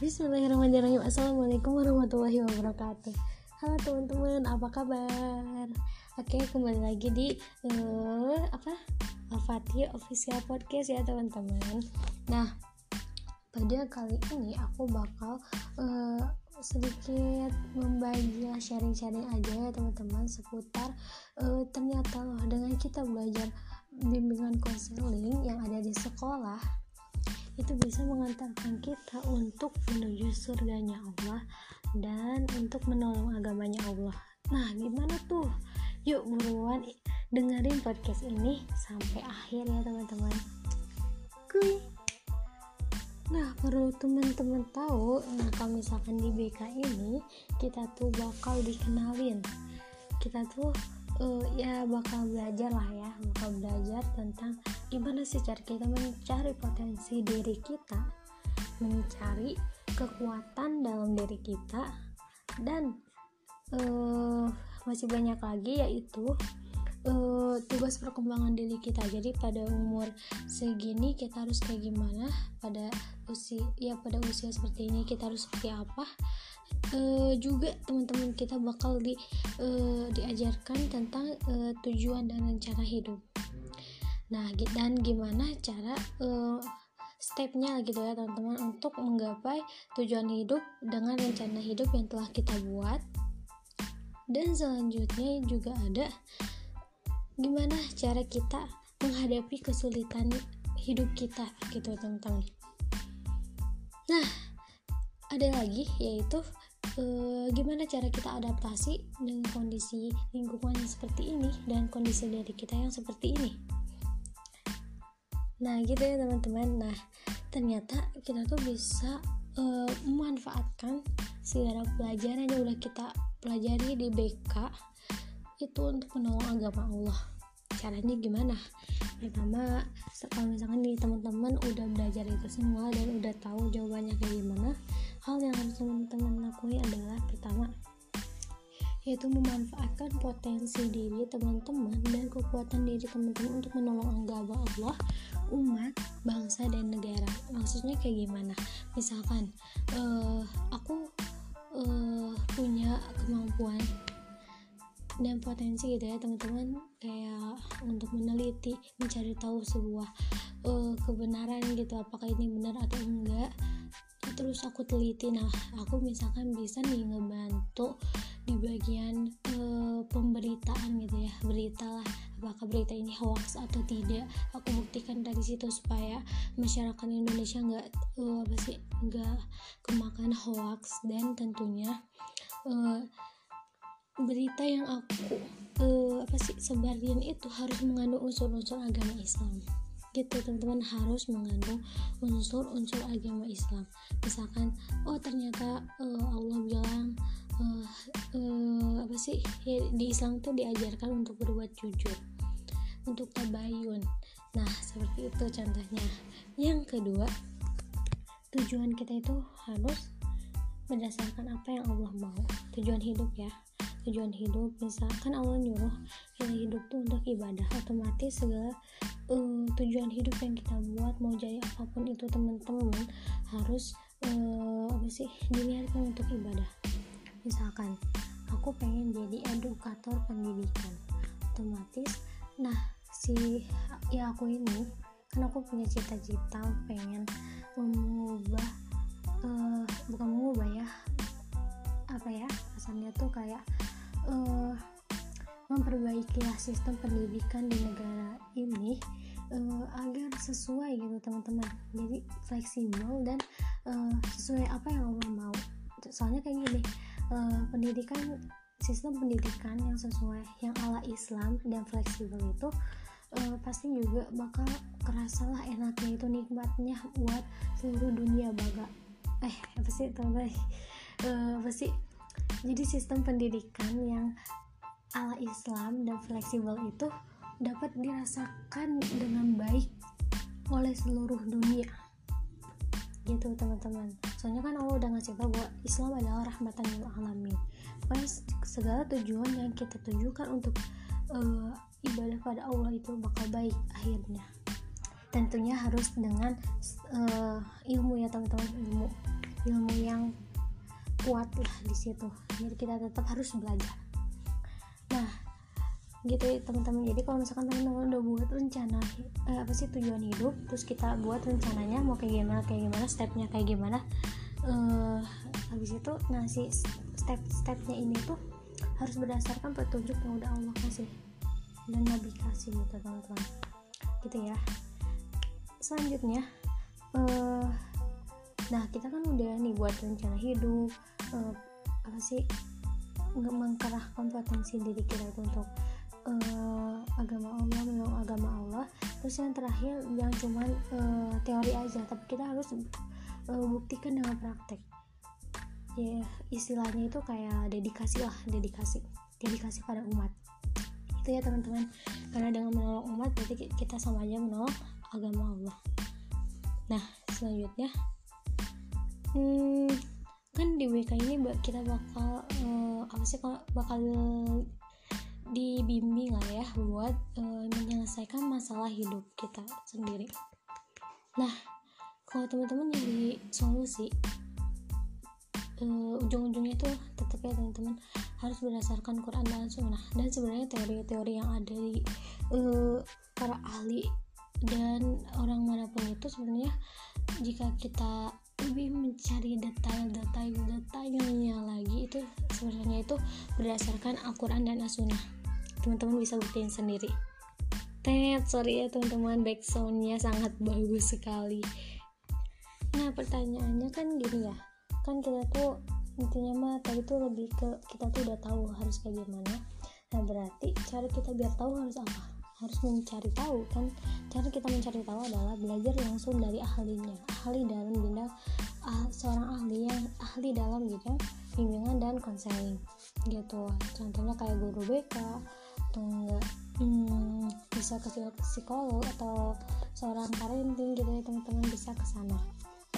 Bismillahirrahmanirrahim Assalamualaikum warahmatullahi wabarakatuh Halo teman-teman, apa kabar? Oke, kembali lagi di uh, apa? Al-Fatih Official Podcast ya teman-teman Nah, pada kali ini aku bakal uh, sedikit membagi sharing-sharing aja ya teman-teman seputar uh, ternyata loh dengan kita belajar bimbingan konseling yang ada di sekolah itu bisa mengantarkan kita untuk menuju surganya Allah dan untuk menolong agamanya Allah. Nah gimana tuh? Yuk buruan dengerin podcast ini sampai akhir ya teman-teman. Kuy Nah, perlu teman-teman tahu, nah kalau misalkan di BK ini kita tuh bakal dikenalin. Kita tuh uh, ya bakal belajar lah ya bakal belajar tentang gimana sih cara kita mencari potensi diri kita mencari kekuatan dalam diri kita dan uh, masih banyak lagi yaitu uh, tugas perkembangan diri kita. Jadi pada umur segini kita harus kayak gimana? Pada usia ya pada usia seperti ini kita harus seperti apa? Uh, juga teman-teman kita bakal di uh, diajarkan tentang uh, tujuan dan rencana hidup. Nah, dan gimana cara uh, stepnya gitu ya teman-teman untuk menggapai tujuan hidup dengan rencana hidup yang telah kita buat. Dan selanjutnya juga ada gimana cara kita menghadapi kesulitan hidup kita gitu teman-teman. Nah, ada lagi yaitu e, gimana cara kita adaptasi dengan kondisi lingkungan yang seperti ini dan kondisi diri kita yang seperti ini nah gitu ya teman-teman. Nah ternyata kita tuh bisa e, memanfaatkan segala pelajaran yang udah kita pelajari di BK itu untuk menolong agama Allah. Caranya gimana? Pertama kalau misalkan nih teman-teman udah belajar itu semua dan udah tahu jawabannya kayak gimana hal yang harus teman-teman lakukan adalah pertama yaitu memanfaatkan potensi diri teman-teman dan kekuatan diri teman-teman untuk menolong agama Allah, umat, bangsa dan negara. Maksudnya kayak gimana? Misalkan uh, aku uh, punya kemampuan dan potensi gitu ya teman-teman kayak untuk meneliti mencari tahu sebuah uh, kebenaran gitu apakah ini benar atau enggak terus aku teliti nah aku misalkan bisa nih ngebantu di bagian e, pemberitaan gitu ya berita lah apakah berita ini hoax atau tidak aku buktikan dari situ supaya masyarakat Indonesia nggak e, apa sih nggak kemakan hoax. Dan tentunya e, berita yang aku e, apa sih sebarin itu harus mengandung unsur-unsur agama Islam gitu teman-teman harus mengandung unsur-unsur agama Islam. Misalkan oh ternyata uh, Allah bilang uh, uh, apa sih ya, di Islam tuh diajarkan untuk berbuat jujur untuk tabayun. Nah seperti itu contohnya. Yang kedua tujuan kita itu harus berdasarkan apa yang Allah mau. Tujuan hidup ya. Tujuan hidup misalkan Allah nyuruh kita hidup tuh untuk ibadah otomatis segala uh, tujuan hidup yang kita buat mau jadi apa pun itu teman-teman harus uh, apa sih dilihatkan untuk ibadah. Misalkan aku pengen jadi edukator pendidikan. Otomatis nah si ya aku ini kan aku punya cita-cita pengen mengubah uh, bukan mengubah ya apa ya asalnya tuh kayak uh, memperbaiki sistem pendidikan di negara ini uh, agar sesuai gitu teman-teman. Jadi fleksibel dan uh, sesuai apa yang Allah mau. Soalnya kayak gini uh, pendidikan sistem pendidikan yang sesuai yang ala Islam dan fleksibel itu uh, pasti juga bakal kerasa lah enaknya itu nikmatnya buat seluruh dunia baga. Eh apa sih teman-teman uh, apa sih? Jadi sistem pendidikan yang ala Islam dan fleksibel itu dapat dirasakan dengan baik oleh seluruh dunia. Gitu teman-teman. Soalnya kan Allah udah ngasih tahu bahwa Islam adalah rahmatan lil alamin. Pokoknya segala tujuan yang kita tujukan untuk uh, ibadah pada Allah itu bakal baik akhirnya. Tentunya harus dengan uh, ilmu ya teman-teman. Ilmu ilmu yang kuat lah di situ. Jadi kita tetap harus belajar nah gitu ya teman-teman. Jadi kalau misalkan teman-teman udah buat rencana eh, apa sih tujuan hidup terus kita buat rencananya mau kayak gimana kayak gimana stepnya kayak gimana eh, habis itu nah si step-stepnya ini tuh harus berdasarkan petunjuk yang udah Allah kasih dan Nabi kasih gitu teman-teman. Gitu ya. Selanjutnya uh, nah kita kan udah nih buat rencana hidup uh, apa sih nggak mengkerahkan potensi diri kita untuk uh, agama Allah menolong agama Allah. Terus yang terakhir yang cuman uh, teori aja tapi kita harus uh, buktikan dengan praktek. Ya istilahnya itu kayak dedikasi lah dedikasi dedikasi pada umat. Itu ya teman-teman. Karena dengan menolong umat berarti kita sama aja menolong agama Allah. Nah selanjutnya hmm, kan di WK ini kita bakal uh, apa sih bakal dibimbing lah ya buat uh, menyelesaikan masalah hidup kita sendiri. Nah kalau teman-teman nyari solusi uh, ujung-ujungnya itu tetap ya teman-teman harus berdasarkan Quran dan Sunnah. Dan sebenarnya teori-teori yang ada di uh, para ahli dan orang mana pun itu sebenarnya jika kita lebih mencari detail-detail-detailnya lagi. Itu sebenarnya itu berdasarkan Al-Quran dan As-Sunnah. Teman-teman bisa buktiin sendiri. Tet, sorry ya teman-teman. Backsoundnya sangat bagus sekali. Nah pertanyaannya kan gini ya. Kan kita tuh intinya mah tadi tuh lebih ke kita tuh udah tahu harus kayak gimana. Nah berarti cara kita biar tahu harus apa? Harus mencari tahu kan? Cara kita mencari tahu adalah belajar langsung dari ahlinya. Ahli dalam bidang ah, Seorang ahli yang ahli dalam bidang bimbingan dan konseling gitu. Contohnya kayak guru BK atau enggak hmm, bisa ke psikolog atau seorang parenting gitu ya teman-teman bisa ke sana.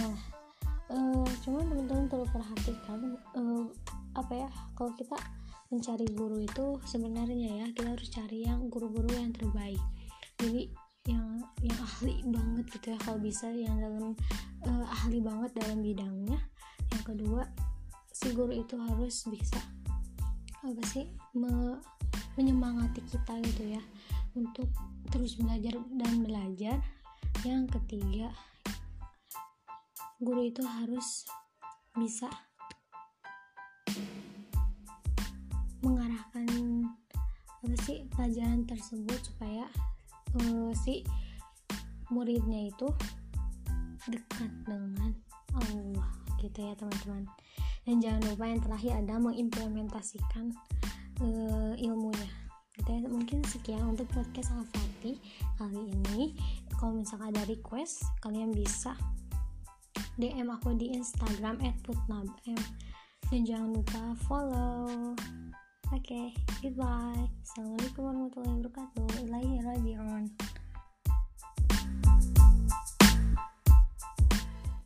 Nah uh, cuman teman-teman perlu perhatikan uh, apa ya kalau kita mencari guru itu sebenarnya ya. Kita harus cari yang guru-guru yang terbaik. Jadi yang yang ahli banget gitu ya kalau bisa yang dalam uh, ahli banget dalam bidangnya. Yang kedua si guru itu harus bisa apa sih me menyemangati kita gitu ya. Untuk terus belajar dan belajar. Yang ketiga guru itu harus bisa mengarahkan apa sih pelajaran tersebut supaya uh, si muridnya itu dekat dengan Allah gitu ya teman-teman. Dan jangan lupa yang terakhir ada mengimplementasikan uh, ilmunya. Gitu ya mungkin sekian untuk podcast Al-Fatih kali ini. Kalau misalkan ada request kalian bisa DM aku di Instagram @putnabm dan jangan lupa follow oke okay, goodbye. Assalamualaikum warahmatullahi wabarakatuh. Ilahi rajiun